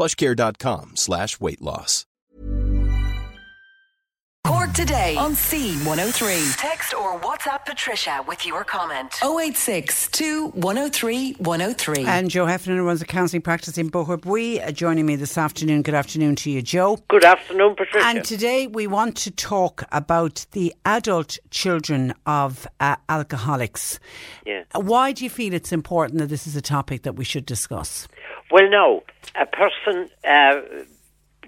plushcare.com slash weight loss. Cork today on C103. Text or WhatsApp Patricia with your comment. 086 103 103. And Joe Heffernan runs a counselling practice in Boherbue. Uh, joining me this afternoon. Good afternoon to you, Joe. Good afternoon, Patricia. And today we want to talk about the adult children of uh, alcoholics. Yeah. Why do you feel it's important that this is a topic that we should discuss? Well, no. A person uh,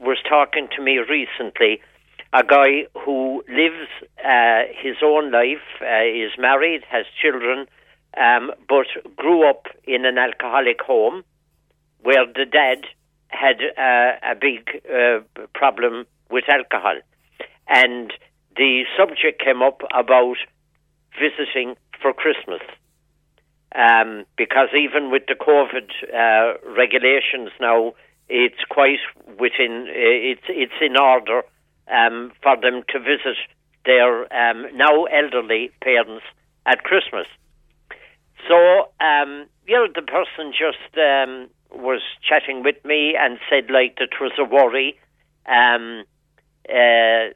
was talking to me recently, a guy who lives uh, his own life, uh, is married, has children, um, but grew up in an alcoholic home where the dad had uh, a big uh, problem with alcohol. And the subject came up about visiting for Christmas. Um, because even with the COVID uh, regulations now, it's quite within uh, it's it's in order um, for them to visit their um, now elderly parents at Christmas. So um, you know, the person just um, was chatting with me and said like that was a worry. Um, uh,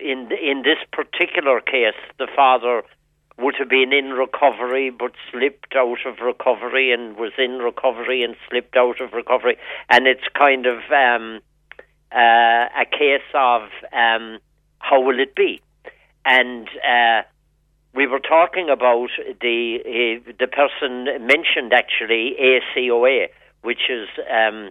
in in this particular case, the father would have been in recovery but slipped out of recovery and was in recovery and slipped out of recovery. And it's kind of um, uh, a case of um, how will it be? And uh, we were talking about the uh, the person mentioned actually ACOA, which is um,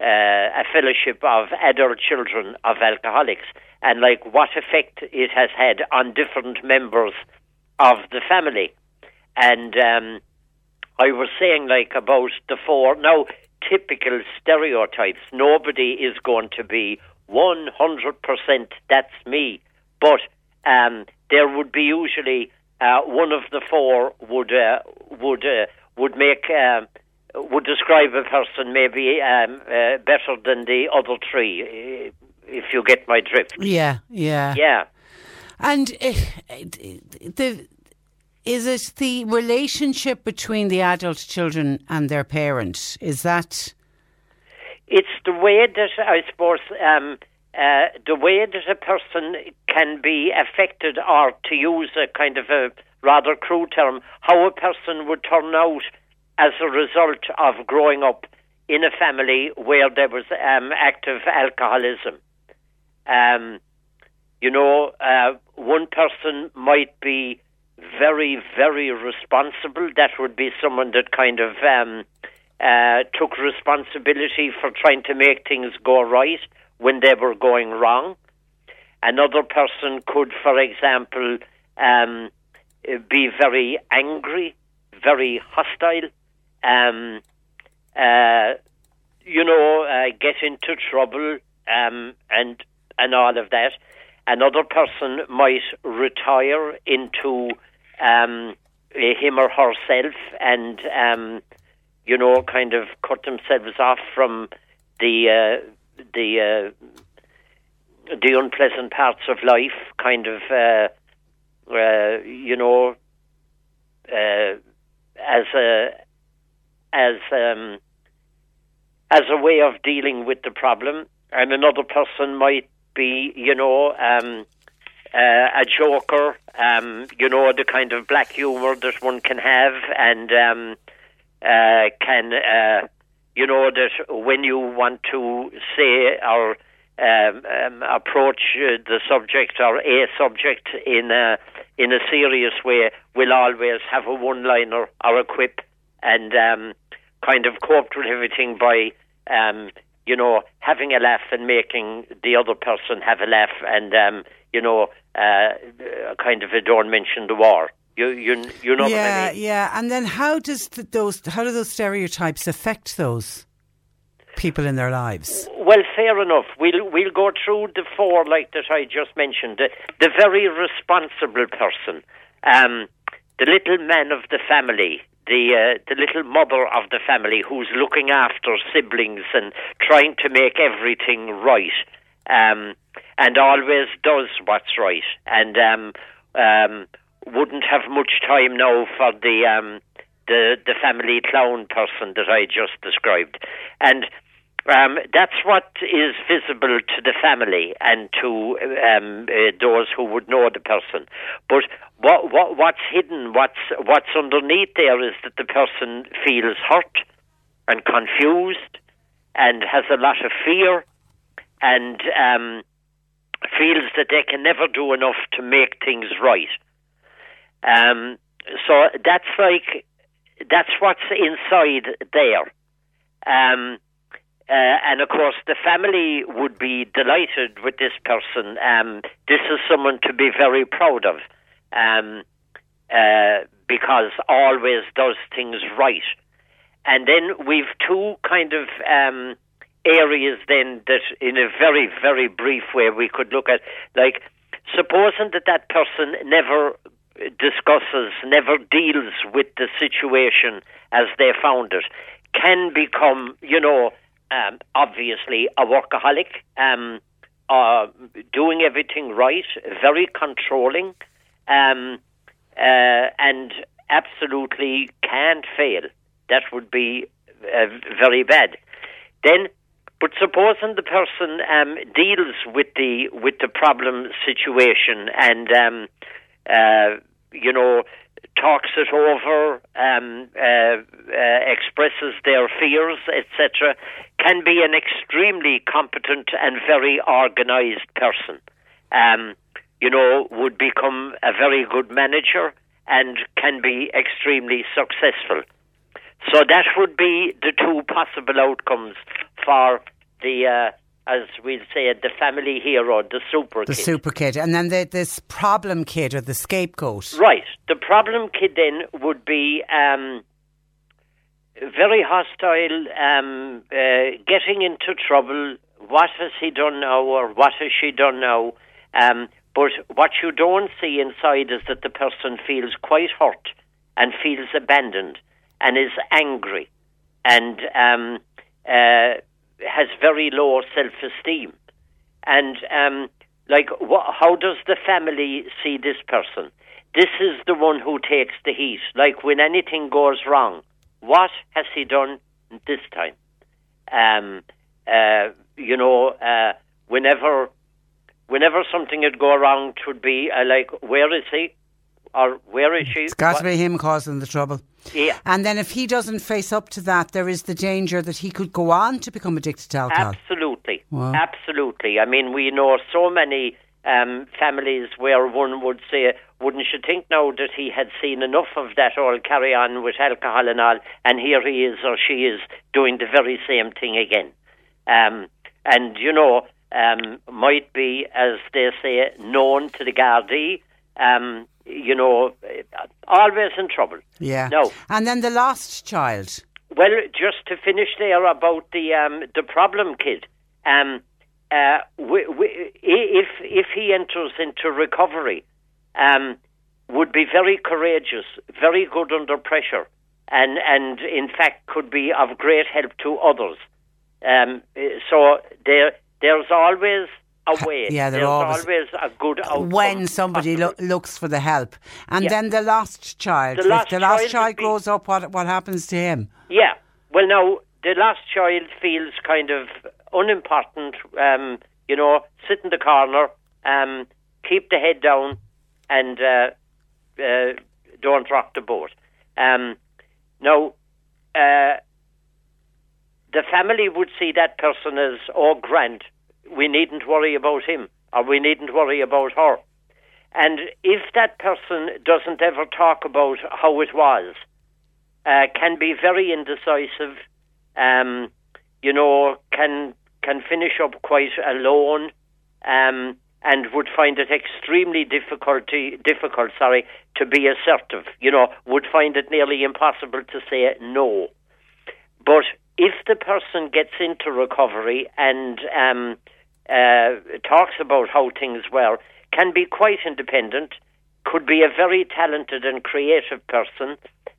uh, a fellowship of adult children of alcoholics, and like what effect it has had on different members of the family. And um, I was saying, like, about the four, now, typical stereotypes. Nobody is going to be 100% that's me. But um, there would be usually uh, one of the four would uh, would uh, would make uh, would describe a person maybe um, uh, better than the other three, if you get my drift. Yeah, yeah, Yeah. And uh, the is it the relationship between the adult children and their parents? Is that It's the way that I suppose um, uh, the way that a person can be affected, or to use a kind of a rather crude term, how a person would turn out as a result of growing up in a family where there was um, active alcoholism. Um, you know, uh, person might be very, very responsible. That would be someone that kind of um, uh, took responsibility for trying to make things go right when they were going wrong. Another person could, for example, um, be very angry, very hostile, um, uh, you know, uh, get into trouble, um, and and all of that. Another person might retire into um, him or herself and, um, you know, kind of cut themselves off from the uh, the uh, the unpleasant parts of life, kind of, uh, uh, you know, uh, as a as um, as a way of dealing with the problem. And another person might be, you know, um, uh, a joker, um, you know, the kind of black humor that one can have, and um, uh, can, uh, you know, that when you want to say or um, um, approach uh, the subject or a subject in a in a serious way will always have a one-liner or a quip and um, kind of cope with everything by um, you know having a laugh and making the other person have a laugh and um, you know uh, kind of don't mention the war. You you you know yeah, I mean? Yeah, and then how does those how do those stereotypes affect those people in their lives? Well, fair enough. We'll we'll go through the four like that I just mentioned. The, the very responsible person, um, the little man of the family, the uh, the little mother of the family who's looking after siblings and trying to make everything right, um, and always does what's right, and um, um, wouldn't have much time now for the um, the the family clown person that I just described, and. Um, that's what is visible to the family and to um, uh, those who would know the person. But what, what, what's hidden, what's, what's underneath there is that the person feels hurt and confused and has a lot of fear and um, feels that they can never do enough to make things right. Um, so that's like that's what's inside there. Uh, and of course, the family would be delighted with this person. Um, this is someone to be very proud of um, uh, because always does things right. And then we've two kind of um, areas then that, in a very, very brief way, we could look at. Like, supposing that that person never discusses, never deals with the situation as they found it, can become, you know, um, obviously a workaholic, um, uh, doing everything right, very controlling, um, uh, and absolutely can't fail. That would be uh, very bad. Then but supposing the person um, deals with the with the problem situation and um, uh, you know talks it over, um, uh, uh, expresses their fears, etc., can be an extremely competent and very organised person. Um, you know, would become a very good manager and can be extremely successful. So that would be the two possible outcomes for the, uh, as we'll say, the family hero, the super the kid. super kid, and then the, this problem kid or the scapegoat. Right. The problem kid then would be um, very hostile, um, uh, getting into trouble. What has he done now, or what has she done now? Um, but what you don't see inside is that the person feels quite hurt and feels abandoned and is angry and um, uh, has very low self esteem. And, um, like, wh- how does the family see this person? This is the one who takes the heat. Like, when anything goes wrong, what has he done this time? Um, uh, you know, uh, whenever whenever something would go wrong, it would be uh, like, where is he? Or where is she? It's got What- to be him causing the trouble. Yeah. And then if he doesn't face up to that, there is the danger that he could go on to become addicted to alcohol. Absolutely. Wow. Absolutely. I mean, we know so many um, families where one would say, wouldn't you think now that he had seen enough of that all carry on with alcohol and all, and here he is or she is doing the very same thing again. Um, and, you know, um, might be, as they say, known to the Gardaí, um, you know, always in trouble. Yeah. No. And then the last child. Well, just to finish there about the um, the problem kid, um, uh, we, we, if if he enters into recovery, um, would be very courageous, very good under pressure, and and in fact could be of great help to others. Um, so there there's always a way. yeah, there there's always- a good outcome. when somebody lo- looks for the help. And Yeah. then the lost child. The if lost the lost child child would be- grows up, what, what happens to him? Yeah. Well, now the last child feels kind of unimportant. Um, you know, sit in the corner, um, keep the head down, and uh, uh, don't rock the boat. Um, now, uh, the family would see that person as, oh, Grant, we needn't worry about him or we needn't worry about her. And if that person doesn't ever talk about how it was, uh, can be very indecisive, um, you know, can can finish up quite alone, um, and would find it extremely difficulty, difficult, sorry, to be assertive. You know, would find it nearly impossible to say no. But if the person gets into recovery and um, uh, talks about how things were, can be quite independent, could be a very talented and creative person,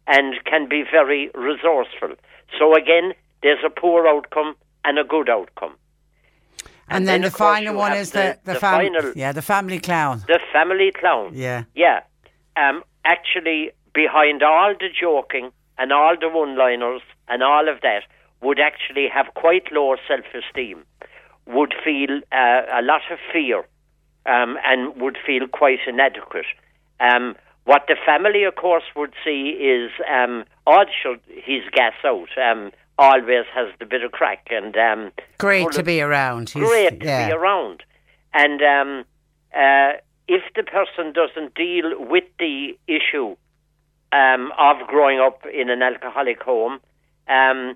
and can be very resourceful. So again, there's a poor outcome and a good outcome. And, and then, then, the final one is the, the, the fam- final, yeah, the family clown. The family clown. Yeah. Yeah. Um, actually, behind all the joking and all the one liners and all of that, would actually have quite low self esteem, would feel uh, a lot of fear, um, and would feel quite inadequate. Um, what the family, of course, would see is, um, oh, should his gas out. Um, always has the bit of crack and um, great to be around. He's, great yeah. to be around, and um, uh, if the person doesn't deal with the issue um, of growing up in an alcoholic home, um,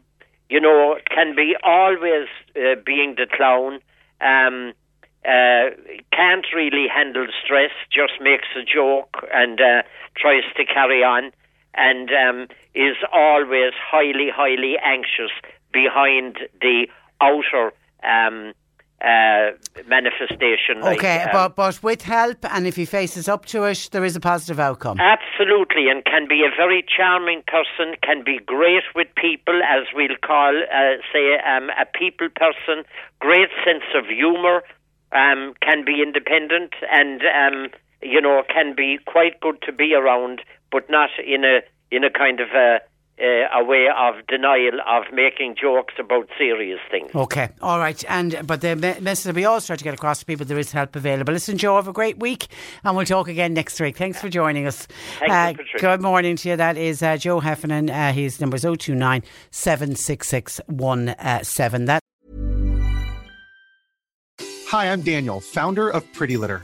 you know, can be always uh, being the clown. Um, uh, can't really handle stress, just makes a joke and uh, tries to carry on, and um, is always highly, highly anxious behind the outer um, uh, manifestation. Okay, like, um, but but with help, and if he faces up to it, there is a positive outcome. Absolutely, and can be a very charming person. Can be great with people, as we'll call, uh, say, um, a people person. Great sense of humour. Um, can be independent and um, you know can be quite good to be around, but not in a in a kind of a uh, a way of denial of making jokes about serious things. Okay, all right, and but the message we all try to get across to people there is help available. Listen, Joe, have a great week, and we'll talk again next week. Thanks for joining us. Uh, you, good morning to you. That is uh, Joe Heffernan. Uh, his number is 029 766 That. Hi, I'm Daniel, founder of Pretty Litter.